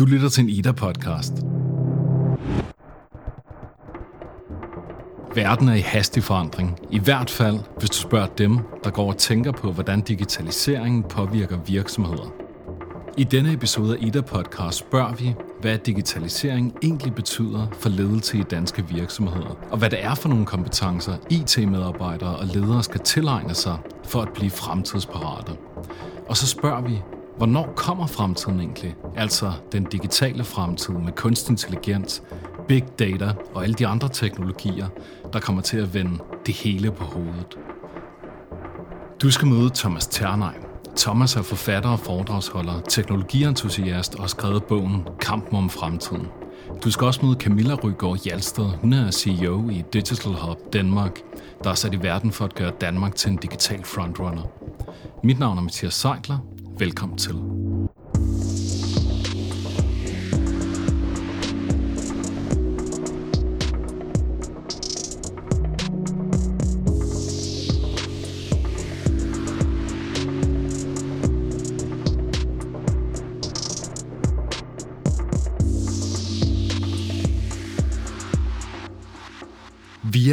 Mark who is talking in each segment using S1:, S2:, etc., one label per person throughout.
S1: Du lytter til en Ida-podcast. Verden er i hastig forandring. I hvert fald, hvis du spørger dem, der går og tænker på, hvordan digitaliseringen påvirker virksomheder. I denne episode af Ida Podcast spørger vi, hvad digitalisering egentlig betyder for ledelse i danske virksomheder, og hvad det er for nogle kompetencer, IT-medarbejdere og ledere skal tilegne sig for at blive fremtidsparate. Og så spørger vi, hvornår kommer fremtiden egentlig? Altså den digitale fremtid med kunstig intelligens, big data og alle de andre teknologier, der kommer til at vende det hele på hovedet. Du skal møde Thomas Ternheim, Thomas er forfatter og foredragsholder, teknologientusiast og har skrevet bogen Kampen om fremtiden. Du skal også møde Camilla Rygaard Hjalsted. Hun er CEO i Digital Hub Danmark, der er sat i verden for at gøre Danmark til en digital frontrunner. Mit navn er Mathias Seidler. Velkommen til.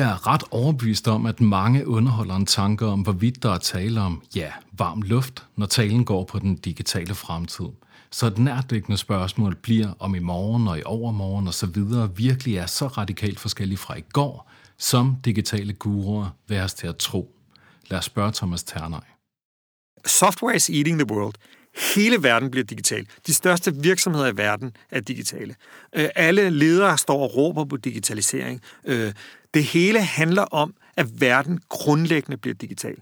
S1: Er ret overbevist om, at mange underholder en tanke om, hvorvidt der er tale om, ja, varm luft, når talen går på den digitale fremtid. Så et nærtliggende spørgsmål bliver, om i morgen og i overmorgen og så videre virkelig er så radikalt forskellige fra i går, som digitale guruer vil os til at tro. Lad os spørge Thomas Ternøj.
S2: Software is eating the world. Hele verden bliver digital. De største virksomheder i verden er digitale. Øh, alle ledere står og råber på digitalisering. Øh, det hele handler om, at verden grundlæggende bliver digital.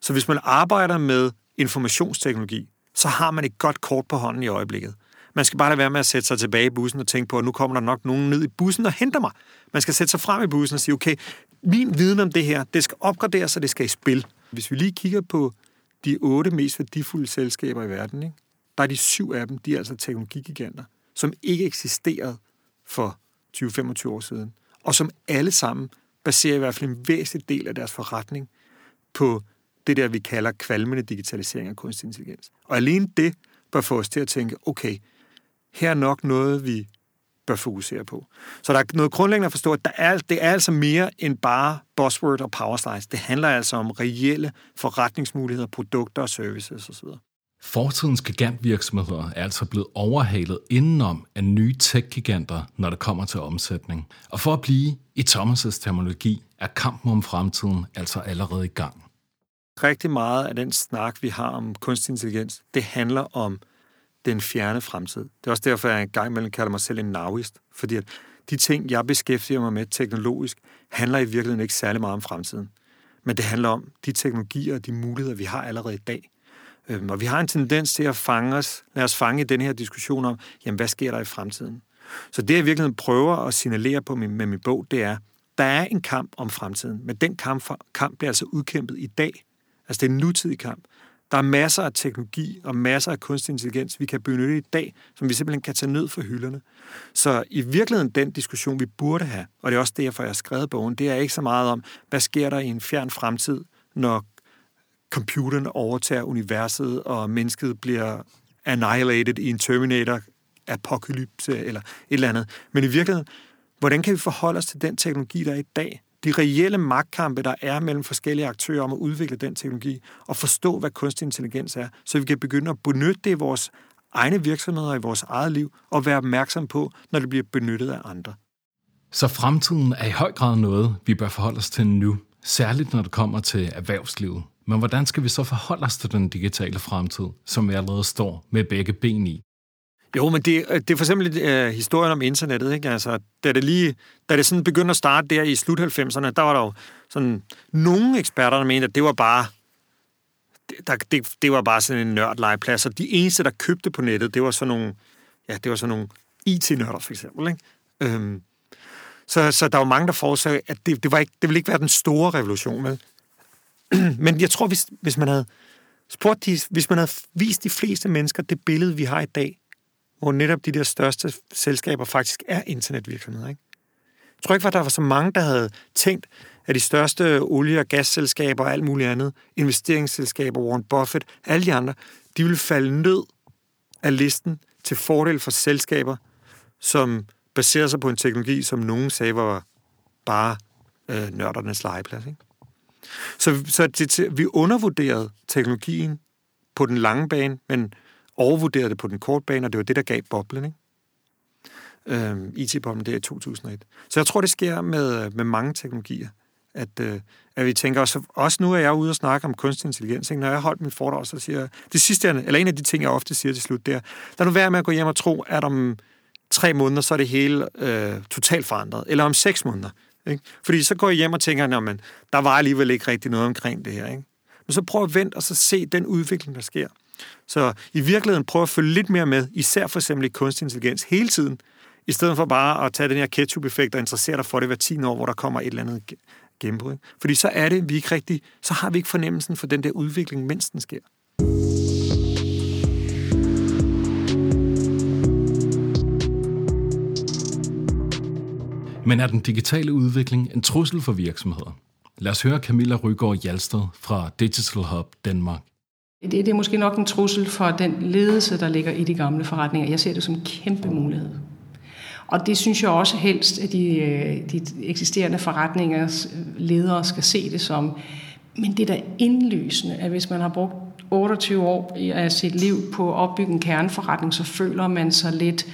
S2: Så hvis man arbejder med informationsteknologi, så har man et godt kort på hånden i øjeblikket. Man skal bare lade være med at sætte sig tilbage i bussen og tænke på, at nu kommer der nok nogen ned i bussen og henter mig. Man skal sætte sig frem i bussen og sige, okay, min viden om det her, det skal opgraderes, og det skal i spil. Hvis vi lige kigger på de otte mest værdifulde selskaber i verden, ikke? der er de syv af dem, de er altså teknologigiganter, som ikke eksisterede for 20-25 år siden, og som alle sammen baserer i hvert fald en væsentlig del af deres forretning på det der, vi kalder kvalmende digitalisering af kunstig intelligens. Og alene det bør få os til at tænke, okay, her er nok noget, vi bør fokusere på. Så der er noget grundlæggende at forstå, at der er, det er altså mere end bare buzzword og power slides. Det handler altså om reelle forretningsmuligheder, produkter og services osv.
S1: Fortidens gigantvirksomheder er altså blevet overhalet indenom af nye tech-giganter, når det kommer til omsætning. Og for at blive i Thomas' terminologi, er kampen om fremtiden altså allerede i gang.
S2: Rigtig meget af den snak, vi har om kunstig intelligens, det handler om den fjerne fremtid. Det er også derfor, jeg engang imellem kalder mig selv en navist, fordi at de ting, jeg beskæftiger mig med teknologisk, handler i virkeligheden ikke særlig meget om fremtiden. Men det handler om de teknologier og de muligheder, vi har allerede i dag. Øhm, og vi har en tendens til at fange os, lad os fange i den her diskussion om, jamen hvad sker der i fremtiden? Så det, jeg virkelig prøver at signalere på med min bog, det er, der er en kamp om fremtiden, men den kamp, kamp bliver altså udkæmpet i dag. Altså det er en nutidig kamp. Der er masser af teknologi og masser af kunstig intelligens, vi kan benytte i dag, som vi simpelthen kan tage ned fra hylderne. Så i virkeligheden den diskussion, vi burde have, og det er også derfor, jeg har skrevet bogen, det er ikke så meget om, hvad sker der i en fjern fremtid, når computeren overtager universet, og mennesket bliver annihilated i en Terminator apokalypse eller et eller andet. Men i virkeligheden, hvordan kan vi forholde os til den teknologi, der er i dag? De reelle magtkampe, der er mellem forskellige aktører om at udvikle den teknologi, og forstå, hvad kunstig intelligens er, så vi kan begynde at benytte det i vores egne virksomheder, i vores eget liv, og være opmærksom på, når det bliver benyttet af andre.
S1: Så fremtiden er i høj grad noget, vi bør forholde os til nu, særligt når det kommer til erhvervslivet. Men hvordan skal vi så forholde os til den digitale fremtid, som vi allerede står med begge ben i?
S2: Jo, men det, øh, det er for eksempel uh, historien om internettet. Ikke? Altså, da, det lige, da det sådan begyndte at starte der i slut 90'erne, der var der jo sådan nogle eksperter, der mente, at det var bare det, der, det, det var bare sådan en nørdlegeplads, og de eneste, der købte på nettet, det var sådan nogle, ja, det var sådan nogle IT-nørder, for eksempel. Ikke? Øhm, så, så der var mange, der forudsagde, at det, det, var ikke, det ville ikke være den store revolution, vel? Men jeg tror, hvis, hvis man havde spurgt de, hvis man havde vist de fleste mennesker det billede, vi har i dag, hvor netop de der største selskaber faktisk er internetvirksomheder, ikke? Jeg tror ikke, at der var så mange, der havde tænkt, at de største olie- og gasselskaber og alt muligt andet, investeringsselskaber, Warren Buffett, alle de andre, de ville falde ned af listen til fordel for selskaber, som baserer sig på en teknologi, som nogen sagde var bare øh, nørdernes legeplads. Ikke? Så, så det, vi undervurderede teknologien på den lange bane, men overvurderede det på den korte bane, og det var det, der gav boblen. Ikke? Øhm, IT-boblen der i 2001. Så jeg tror, det sker med, med mange teknologier at, øh, at vi tænker også, også nu er jeg ude og snakke om kunstig intelligens. Ikke? Når jeg har holdt mit foredrag, så siger jeg, det sidste, eller en af de ting, jeg ofte siger til slut, det er, lad nu være med at gå hjem og tro, at om tre måneder, så er det hele øh, totalt forandret. Eller om seks måneder. Ikke? Fordi så går I hjem og tænker, men der var alligevel ikke rigtig noget omkring det her. Ikke? Men så prøv at vente og så se den udvikling, der sker. Så i virkeligheden prøv at følge lidt mere med, især for eksempel i kunstig intelligens hele tiden, i stedet for bare at tage den her ketchup-effekt og interessere dig for det hver 10 år, hvor der kommer et eller andet gennembrud. Fordi så er det, vi ikke rigtig, så har vi ikke fornemmelsen for den der udvikling, mens den sker.
S1: Men er den digitale udvikling en trussel for virksomheder? Lad os høre Camilla Rygaard Jalsted fra Digital Hub Danmark.
S3: Det, det er måske nok en trussel for den ledelse, der ligger i de gamle forretninger. Jeg ser det som en kæmpe mulighed. Og det synes jeg også helst, at de, øh, de eksisterende forretningers ledere skal se det som. Men det er da indlysende, at hvis man har brugt 28 år af sit liv på at opbygge en kerneforretning, så føler man sig lidt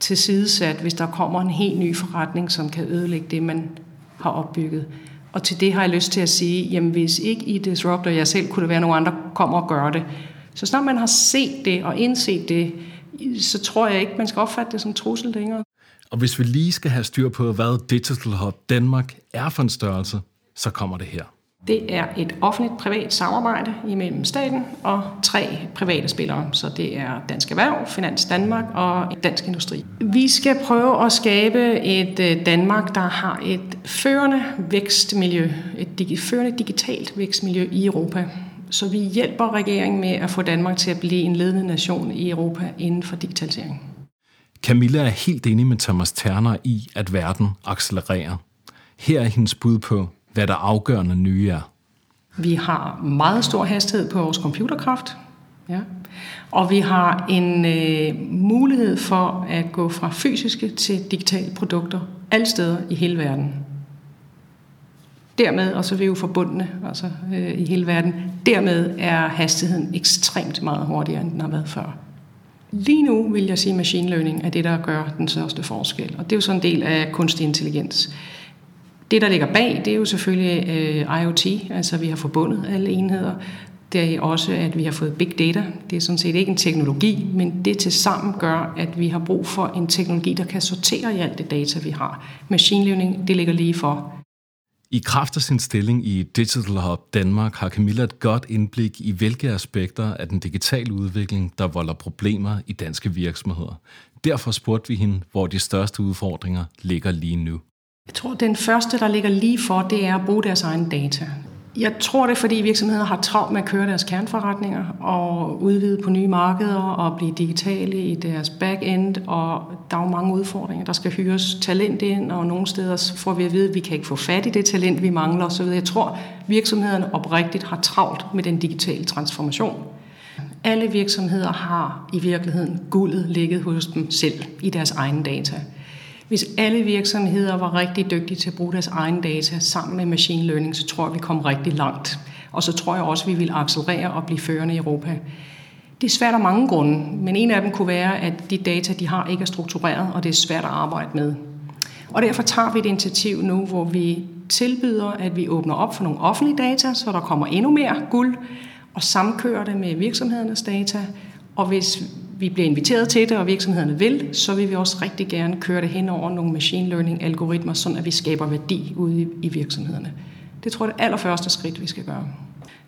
S3: tilsidesat, hvis der kommer en helt ny forretning, som kan ødelægge det, man har opbygget. Og til det har jeg lyst til at sige, jamen hvis ikke I disrupter jer selv, kunne det være, at nogle andre kommer og gør det. Så snart man har set det og indset det, så tror jeg ikke, man skal opfatte det som trussel længere.
S1: Og hvis vi lige skal have styr på, hvad Digital Hub Danmark er for en størrelse, så kommer det her.
S3: Det er et offentligt-privat samarbejde imellem staten og tre private spillere. Så det er Dansk Erhverv, Finans Danmark og Dansk Industri. Vi skal prøve at skabe et øh, Danmark, der har et førende vækstmiljø, et førende digitalt vækstmiljø i Europa. Så vi hjælper regeringen med at få Danmark til at blive en ledende nation i Europa inden for digitalisering.
S1: Camilla er helt enig med Thomas Terner i, at verden accelererer. Her er hendes bud på, hvad der afgørende nye er.
S3: Vi har meget stor hastighed på vores computerkraft. Ja. Og vi har en øh, mulighed for at gå fra fysiske til digitale produkter alle steder i hele verden. Dermed, og så er vi jo forbundne altså, øh, i hele verden, dermed er hastigheden ekstremt meget hurtigere, end den har været før. Lige nu vil jeg sige, at machine learning er det, der gør den største forskel. Og det er jo sådan en del af kunstig intelligens. Det, der ligger bag, det er jo selvfølgelig øh, IoT, altså vi har forbundet alle enheder. Det er også, at vi har fået big data. Det er sådan set ikke en teknologi, men det til sammen gør, at vi har brug for en teknologi, der kan sortere i alt det data, vi har. Machine learning, det ligger lige for.
S1: I kraft af sin stilling i Digital Hub Danmark har Camilla et godt indblik i, hvilke aspekter af den digitale udvikling, der volder problemer i danske virksomheder. Derfor spurgte vi hende, hvor de største udfordringer ligger lige nu.
S3: Jeg tror, den første, der ligger lige for, det er at bruge deres egen data. Jeg tror det, er, fordi virksomheder har travlt med at køre deres kernforretninger og udvide på nye markeder og blive digitale i deres back-end, og der er jo mange udfordringer. Der skal hyres talent ind, og nogle steder får vi at vide, at vi kan ikke få fat i det talent, vi mangler osv. Jeg tror, virksomhederne oprigtigt har travlt med den digitale transformation. Alle virksomheder har i virkeligheden guldet ligget hos dem selv i deres egne data. Hvis alle virksomheder var rigtig dygtige til at bruge deres egen data sammen med machine learning, så tror jeg, vi kom rigtig langt. Og så tror jeg også, at vi vil accelerere og blive førende i Europa. Det er svært af mange grunde, men en af dem kunne være, at de data, de har, ikke er struktureret, og det er svært at arbejde med. Og derfor tager vi et initiativ nu, hvor vi tilbyder, at vi åbner op for nogle offentlige data, så der kommer endnu mere guld, og samkører det med virksomhedernes data. Og hvis vi bliver inviteret til det, og virksomhederne vil, så vil vi også rigtig gerne køre det hen over nogle machine learning algoritmer, sådan at vi skaber værdi ude i, i virksomhederne. Det tror jeg er det allerførste skridt, vi skal gøre.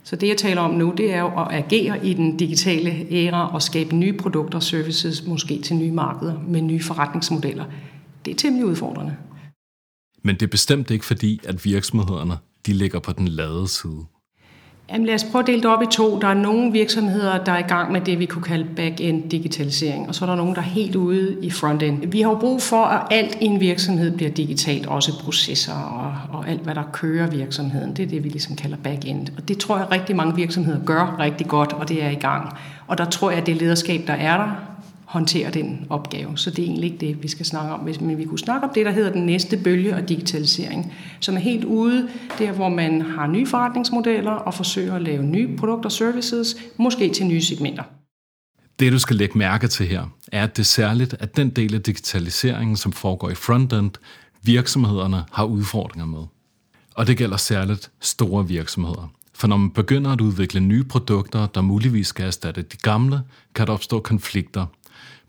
S3: Så det, jeg taler om nu, det er jo at agere i den digitale æra og skabe nye produkter og services, måske til nye markeder med nye forretningsmodeller. Det er temmelig udfordrende.
S1: Men det er bestemt ikke fordi, at virksomhederne de ligger på den lade side.
S3: Jamen lad os prøve at dele det op i to. Der er nogle virksomheder, der er i gang med det, vi kunne kalde back-end digitalisering, og så er der nogle, der er helt ude i front-end. Vi har jo brug for, at alt i en virksomhed bliver digitalt, også processer og, og alt, hvad der kører virksomheden. Det er det, vi ligesom kalder back-end. Og det tror jeg, rigtig mange virksomheder gør rigtig godt, og det er i gang. Og der tror jeg, at det lederskab, der er der, håndtere den opgave. Så det er egentlig ikke det, vi skal snakke om. Men vi kunne snakke om det, der hedder den næste bølge af digitalisering, som er helt ude der, hvor man har nye forretningsmodeller og forsøger at lave nye produkter og services, måske til nye segmenter.
S1: Det, du skal lægge mærke til her, er, at det er særligt, at den del af digitaliseringen, som foregår i frontend, virksomhederne har udfordringer med. Og det gælder særligt store virksomheder. For når man begynder at udvikle nye produkter, der muligvis skal erstatte de gamle, kan der opstå konflikter.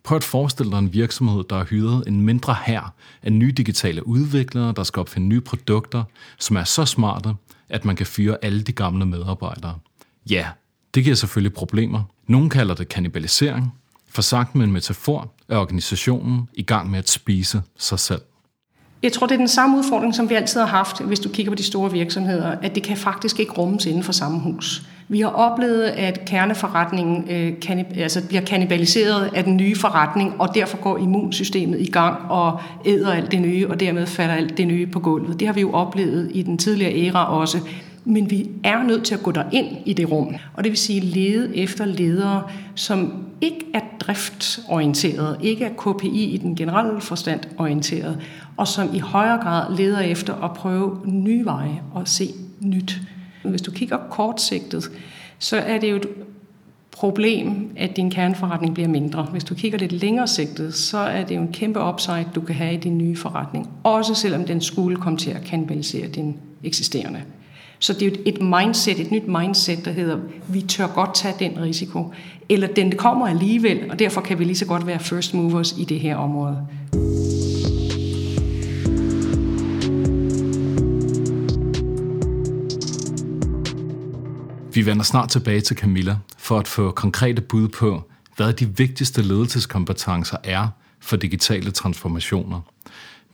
S1: Prøv at forestille dig en virksomhed, der har hyret en mindre her af nye digitale udviklere, der skal opfinde nye produkter, som er så smarte, at man kan fyre alle de gamle medarbejdere. Ja, det giver selvfølgelig problemer. Nogle kalder det kannibalisering, for sagt med en metafor er organisationen i gang med at spise sig selv.
S3: Jeg tror, det er den samme udfordring, som vi altid har haft, hvis du kigger på de store virksomheder, at det kan faktisk ikke rummes inden for samme hus. Vi har oplevet, at kerneforretningen øh, kan, altså bliver kannibaliseret af den nye forretning, og derfor går immunsystemet i gang og æder alt det nye, og dermed falder alt det nye på gulvet. Det har vi jo oplevet i den tidligere æra også. Men vi er nødt til at gå ind i det rum, og det vil sige lede efter ledere, som ikke er driftsorienteret, ikke er KPI i den generelle forstand orienteret, og som i højere grad leder efter at prøve nye veje og se nyt. Hvis du kigger kortsigtet, så er det jo et problem, at din kerneforretning bliver mindre. Hvis du kigger lidt længere sigtet, så er det jo en kæmpe upside, du kan have i din nye forretning. Også selvom den skulle komme til at kanibalisere din eksisterende. Så det er jo et mindset, et nyt mindset, der hedder, vi tør godt tage den risiko. Eller den kommer alligevel, og derfor kan vi lige så godt være first movers i det her område.
S1: Vi vender snart tilbage til Camilla for at få konkrete bud på, hvad de vigtigste ledelseskompetencer er for digitale transformationer.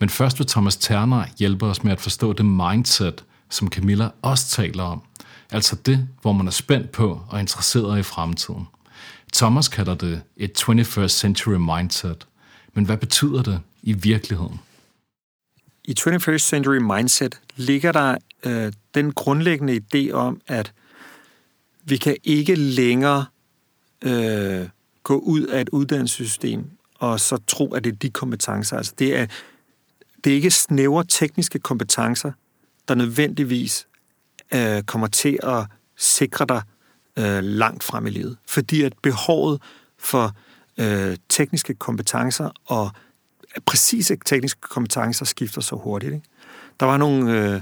S1: Men først vil Thomas Terner hjælpe os med at forstå det mindset, som Camilla også taler om. Altså det, hvor man er spændt på og interesseret i fremtiden. Thomas kalder det et 21st century mindset. Men hvad betyder det i virkeligheden?
S2: I 21st century mindset ligger der øh, den grundlæggende idé om, at vi kan ikke længere øh, gå ud af et uddannelsessystem og så tro, at det er de kompetencer. Altså det er, det er ikke snævre tekniske kompetencer, der nødvendigvis øh, kommer til at sikre dig øh, langt frem i livet. Fordi at behovet for øh, tekniske kompetencer og præcise tekniske kompetencer skifter så hurtigt. Ikke? Der var nogle... Øh,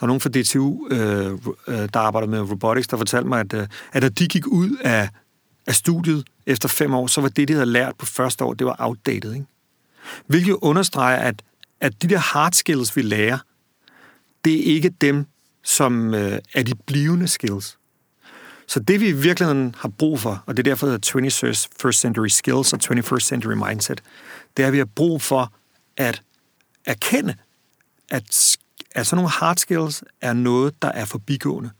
S2: der var nogen fra DTU, øh, øh, der arbejder med robotics, der fortalte mig, at, øh, at da de gik ud af, af studiet efter fem år, så var det, de havde lært på første år, det var outdated. Ikke? Hvilket understreger, at, at de der hard skills, vi lærer, det er ikke dem, som øh, er de blivende skills. Så det vi i virkeligheden har brug for, og det er derfor, at 21st century skills og 21st century mindset, det er, at vi har brug for at erkende, at, at sådan nogle hard skills er noget, der er forbigående.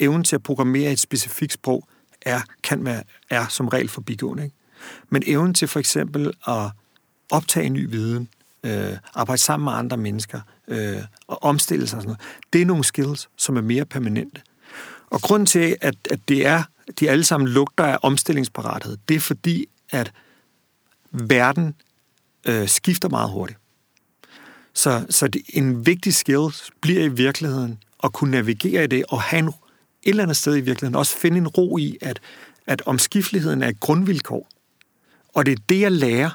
S2: Evnen til at programmere et specifikt sprog er, kan være, er som regel forbigående. Ikke? Men evnen til for eksempel at optage ny viden, øh, arbejde sammen med andre mennesker øh, og omstille sig og sådan noget, det er nogle skills, som er mere permanente. Og grund til, at, at det er, de alle sammen lugter af omstillingsparathed, det er fordi, at verden øh, skifter meget hurtigt. Så, så det, en vigtig skill bliver i virkeligheden at kunne navigere i det og have en, et eller andet sted i virkeligheden også finde en ro i, at, at omskifteligheden er et grundvilkår. Og det er det, jeg lærer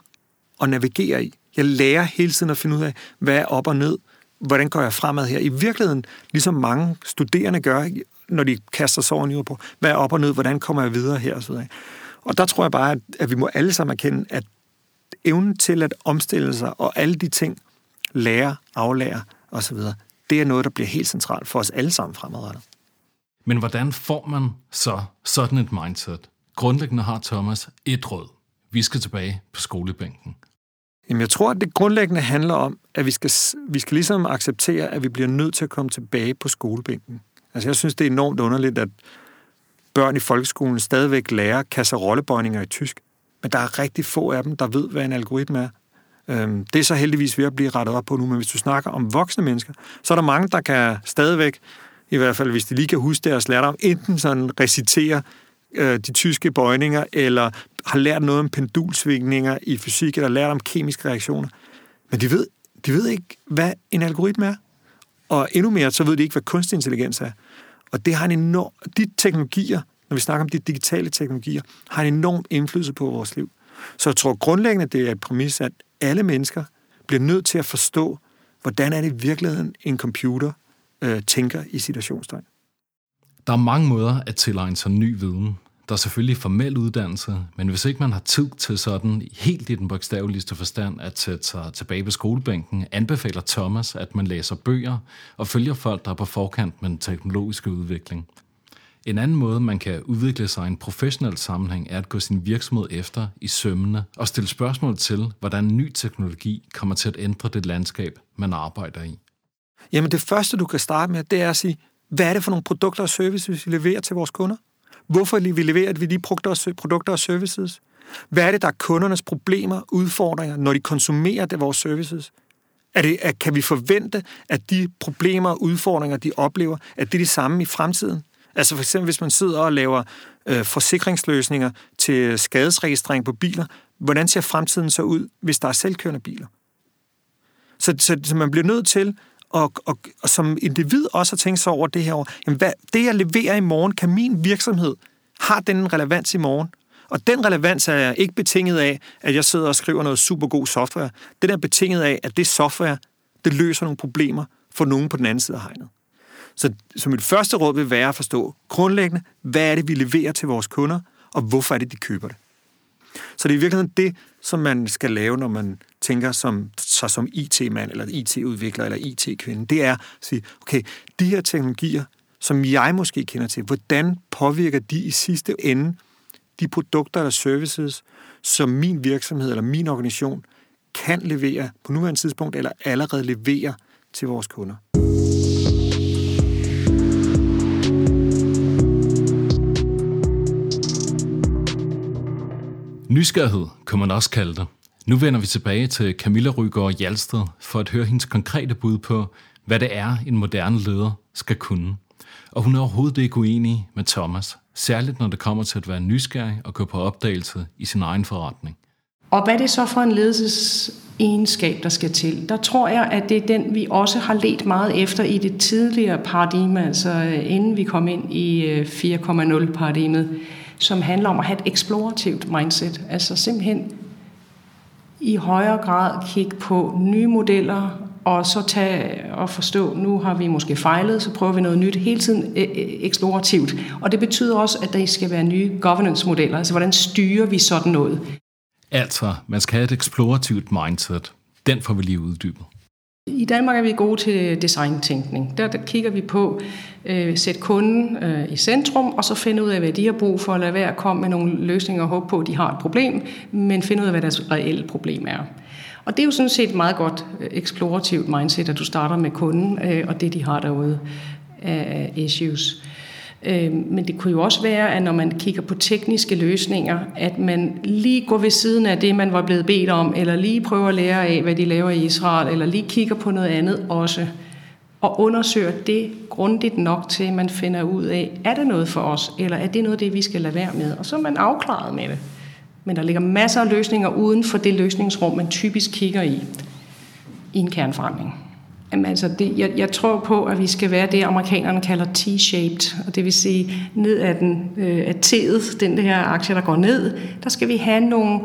S2: at navigere i. Jeg lærer hele tiden at finde ud af, hvad er op og ned, hvordan går jeg fremad her. I virkeligheden, ligesom mange studerende gør, når de kaster sig over på, hvad er op og ned, hvordan kommer jeg videre her osv. Og der tror jeg bare, at vi må alle sammen erkende, at evnen til at omstille sig og alle de ting, lære, aflære osv., det er noget, der bliver helt centralt for os alle sammen fremadrettet.
S1: Men hvordan får man så sådan et mindset? Grundlæggende har Thomas et råd. Vi skal tilbage på skolebænken.
S2: Jamen, jeg tror, at det grundlæggende handler om, at vi skal, vi skal ligesom acceptere, at vi bliver nødt til at komme tilbage på skolebænken. Altså, jeg synes, det er enormt underligt, at børn i folkeskolen stadigvæk lærer kasserollebøjninger i tysk, men der er rigtig få af dem, der ved, hvad en algoritme er. Øhm, det er så heldigvis ved at blive rettet op på nu, men hvis du snakker om voksne mennesker, så er der mange, der kan stadigvæk, i hvert fald hvis de lige kan huske deres lærdom, enten sådan recitere øh, de tyske bøjninger, eller har lært noget om pendulsvingninger i fysik, eller lært om kemiske reaktioner. Men de ved, de ved ikke, hvad en algoritme er. Og endnu mere, så ved de ikke, hvad kunstig intelligens er. Og det har en enorm... De teknologier, når vi snakker om de digitale teknologier, har en enorm indflydelse på vores liv. Så jeg tror grundlæggende, det er et præmis, at alle mennesker bliver nødt til at forstå, hvordan er det i virkeligheden en computer øh, tænker i situationstegn.
S1: Der er mange måder at tilegne sig ny viden. Der er selvfølgelig formel uddannelse, men hvis ikke man har tid til sådan helt i den bogstaveligste forstand at sætte sig tilbage på skolebænken, anbefaler Thomas, at man læser bøger og følger folk, der er på forkant med den teknologiske udvikling. En anden måde, man kan udvikle sig i en professionel sammenhæng, er at gå sin virksomhed efter i sømmene og stille spørgsmål til, hvordan ny teknologi kommer til at ændre det landskab, man arbejder i.
S2: Jamen det første, du kan starte med, det er at sige, hvad er det for nogle produkter og services, vi leverer til vores kunder? Hvorfor vi leverer vi de produkter og services? Hvad er det, der er kundernes problemer, udfordringer, når de konsumerer det vores services? Er det, at, kan vi forvente, at de problemer og udfordringer, de oplever, at det er de samme i fremtiden? Altså for eksempel, hvis man sidder og laver øh, forsikringsløsninger til skadesregistrering på biler, hvordan ser fremtiden så ud, hvis der er selvkørende biler? Så, så, så man bliver nødt til og, og, og som individ også at tænke sig over det her år. Jamen, hvad, det, jeg leverer i morgen, kan min virksomhed, har den relevans i morgen? Og den relevans er ikke betinget af, at jeg sidder og skriver noget super god software. Den er betinget af, at det software, det løser nogle problemer for nogen på den anden side af hegnet. Så, så mit første råd vil være at forstå grundlæggende, hvad er det, vi leverer til vores kunder, og hvorfor er det, de køber det. Så det er i virkeligheden det, som man skal lave, når man tænker som, sig som IT-mand, eller IT-udvikler, eller IT-kvinde. Det er at sige, okay, de her teknologier, som jeg måske kender til, hvordan påvirker de i sidste ende de produkter eller services, som min virksomhed eller min organisation kan levere på nuværende tidspunkt, eller allerede levere til vores kunder.
S1: Nysgerrighed kunne man også kalde det. Nu vender vi tilbage til Camilla Rygaard Hjalsted for at høre hendes konkrete bud på, hvad det er, en moderne leder skal kunne. Og hun er overhovedet ikke uenig med Thomas, særligt når det kommer til at være nysgerrig og gå på opdagelse i sin egen forretning.
S3: Og hvad er det så for en ledelsesegenskab, der skal til? Der tror jeg, at det er den, vi også har let meget efter i det tidligere paradigme, altså øh, inden vi kom ind i øh, 4.0-paradigmet, som handler om at have et eksplorativt mindset. Altså simpelthen i højere grad kigge på nye modeller, og så tage og forstå, nu har vi måske fejlet, så prøver vi noget nyt hele tiden e, e, eksplorativt. Og det betyder også, at der skal være nye governance-modeller, altså hvordan styrer vi sådan noget.
S1: Altså, man skal have et eksplorativt mindset. Den får vi lige uddybet.
S3: I Danmark er vi gode til designtænkning. Der, der kigger vi på øh, sætte kunden øh, i centrum, og så finde ud af, hvad de har brug for, og lade være at komme med nogle løsninger og håbe på, at de har et problem, men finde ud af, hvad deres reelle problem er. Og det er jo sådan set et meget godt øh, eksplorativt mindset, at du starter med kunden øh, og det, de har derude øh, af issues. Øh, Øhm, men det kunne jo også være, at når man kigger på tekniske løsninger, at man lige går ved siden af det, man var blevet bedt om, eller lige prøver at lære af, hvad de laver i Israel, eller lige kigger på noget andet også, og undersøger det grundigt nok til, at man finder ud af, er det noget for os, eller er det noget, det vi skal lade være med? Og så er man afklaret med det. Men der ligger masser af løsninger uden for det løsningsrum, man typisk kigger i, i en kerneforandring. Jamen, altså det, jeg, jeg tror på, at vi skal være det, amerikanerne kalder T-shaped, og det vil sige ned af, den, øh, af T'et, den der aktie, der går ned, der skal vi have nogle,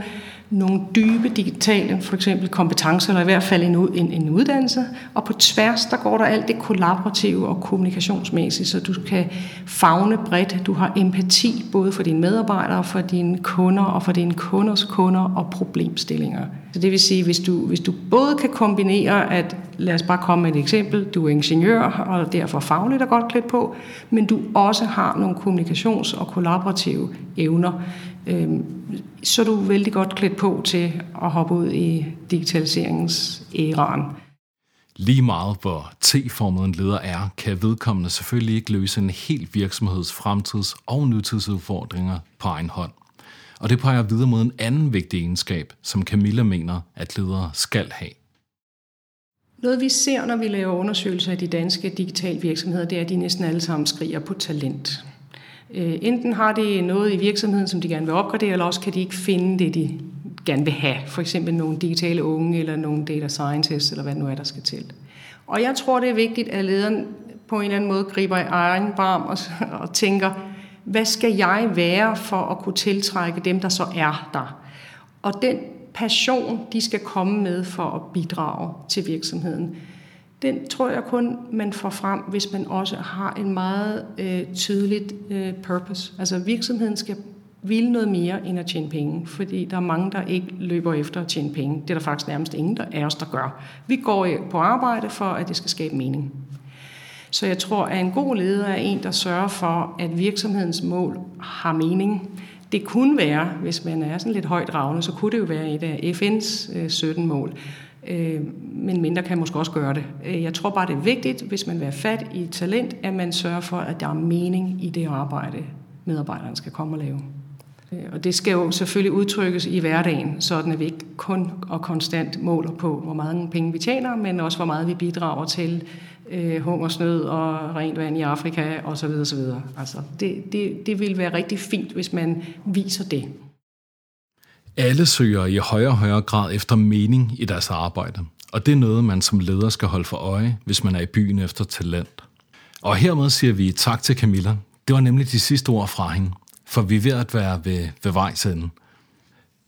S3: nogle dybe digitale, for eksempel kompetencer, eller i hvert fald en, en, en uddannelse, og på tværs, der går der alt det kollaborative og kommunikationsmæssige, så du kan fagne bredt, du har empati både for dine medarbejdere, for dine kunder og for dine kunders kunder og problemstillinger. Så det vil sige, hvis du, hvis du både kan kombinere, at lad os bare komme med et eksempel, du er ingeniør og derfor fagligt er godt klædt på, men du også har nogle kommunikations- og kollaborative evner, øh, så er du vældig godt klædt på til at hoppe ud i digitaliseringens æraen.
S1: Lige meget hvor T-formet en leder er, kan vedkommende selvfølgelig ikke løse en helt virksomheds fremtids- og nutidsudfordringer på egen hånd. Og det peger videre mod en anden vigtig egenskab, som Camilla mener, at ledere skal have.
S3: Noget vi ser, når vi laver undersøgelser af de danske digitale virksomheder, det er, at de næsten alle sammen skriger på talent. Øh, enten har de noget i virksomheden, som de gerne vil opgradere, eller også kan de ikke finde det, de gerne vil have. For eksempel nogle digitale unge, eller nogle data scientists, eller hvad det nu er, der skal til. Og jeg tror, det er vigtigt, at lederen på en eller anden måde griber i egen barm og, og tænker, hvad skal jeg være for at kunne tiltrække dem, der så er der? Og den passion, de skal komme med for at bidrage til virksomheden, den tror jeg kun, man får frem, hvis man også har en meget øh, tydeligt øh, purpose. Altså virksomheden skal ville noget mere end at tjene penge, fordi der er mange, der ikke løber efter at tjene penge. Det er der faktisk nærmest ingen der er os, der gør. Vi går på arbejde for, at det skal skabe mening. Så jeg tror, at en god leder er en, der sørger for, at virksomhedens mål har mening. Det kunne være, hvis man er sådan lidt højt ravne, så kunne det jo være et af FN's 17 øh, mål. Øh, men mindre kan måske også gøre det. Øh, jeg tror bare, det er vigtigt, hvis man vil have fat i talent, at man sørger for, at der er mening i det arbejde, medarbejderen skal komme og lave. Øh, og det skal jo selvfølgelig udtrykkes i hverdagen, sådan at vi ikke kun og konstant måler på, hvor mange penge vi tjener, men også hvor meget vi bidrager til øh, hungersnød og rent vand i Afrika osv. osv. Altså, det, det, det vil være rigtig fint, hvis man viser det.
S1: Alle søger i højere og højere grad efter mening i deres arbejde, og det er noget, man som leder skal holde for øje, hvis man er i byen efter talent. Og hermed siger vi tak til Camilla. Det var nemlig de sidste ord fra hende, for vi er ved at være ved, ved vejs ende.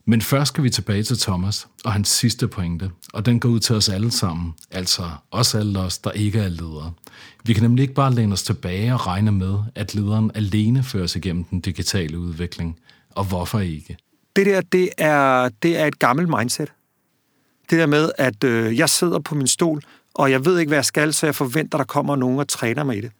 S1: Men først skal vi tilbage til Thomas og hans sidste pointe, og den går ud til os alle sammen, altså os alle os, der ikke er ledere. Vi kan nemlig ikke bare læne os tilbage og regne med, at lederen alene fører sig igennem den digitale udvikling. Og hvorfor ikke?
S2: Det der, det er, det er et gammelt mindset. Det der med, at øh, jeg sidder på min stol, og jeg ved ikke, hvad jeg skal, så jeg forventer, der kommer nogen og træner mig i det.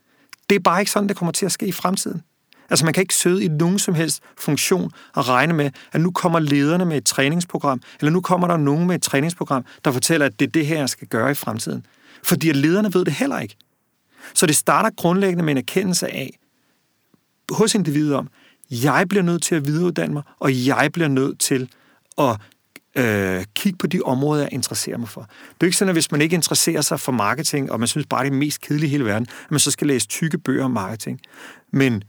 S2: Det er bare ikke sådan, det kommer til at ske i fremtiden. Altså man kan ikke sidde i nogen som helst funktion og regne med, at nu kommer lederne med et træningsprogram, eller nu kommer der nogen med et træningsprogram, der fortæller, at det er det her, jeg skal gøre i fremtiden. Fordi at lederne ved det heller ikke. Så det starter grundlæggende med en erkendelse af, hos individet om, jeg bliver nødt til at videreuddanne mig, og jeg bliver nødt til at øh, kigge på de områder, jeg interesserer mig for. Det er ikke sådan, at hvis man ikke interesserer sig for marketing, og man synes bare, det er mest kedelige i hele verden, at man så skal læse tykke bøger om marketing. Men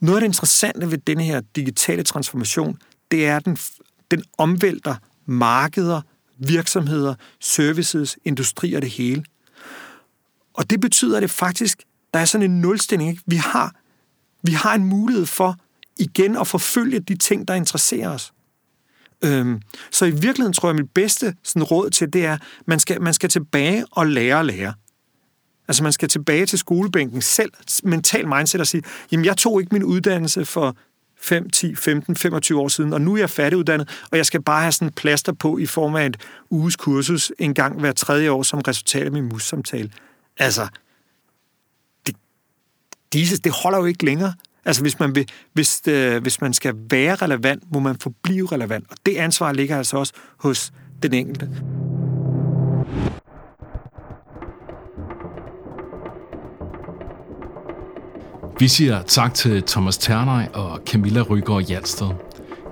S2: noget af det interessante ved denne her digitale transformation, det er, at den, den omvælter markeder, virksomheder, services, industri og det hele. Og det betyder, at det faktisk, der er sådan en nulstilling. Ikke? Vi, har, vi har en mulighed for igen at forfølge de ting, der interesserer os. Øhm, så i virkeligheden tror jeg, at mit bedste sådan, råd til det er, at man skal, man skal tilbage og lære at lære. Altså man skal tilbage til skolebænken selv, mental mindset og sige, jamen jeg tog ikke min uddannelse for 5, 10, 15, 25 år siden, og nu er jeg færdiguddannet, og jeg skal bare have sådan en plaster på i form af et uges kursus en gang hver tredje år som resultat af min mus-samtale. Altså, det, det, det holder jo ikke længere. Altså hvis man, vil, hvis, øh, hvis man skal være relevant, må man forblive relevant, og det ansvar ligger altså også hos den enkelte.
S1: Vi siger tak til Thomas Ternej og Camilla Rygaard Hjalsted.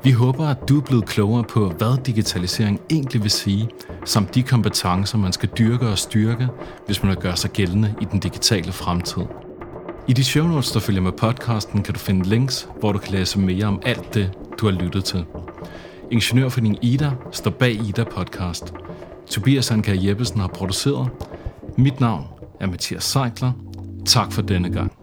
S1: Vi håber, at du er blevet klogere på, hvad digitalisering egentlig vil sige, samt de kompetencer, man skal dyrke og styrke, hvis man vil gøre sig gældende i den digitale fremtid. I de show notes, der følger med podcasten, kan du finde links, hvor du kan læse mere om alt det, du har lyttet til. Ingeniørforeningen Ida står bag Ida Podcast. Tobias Anker Jeppesen har produceret. Mit navn er Mathias Seikler. Tak for denne gang.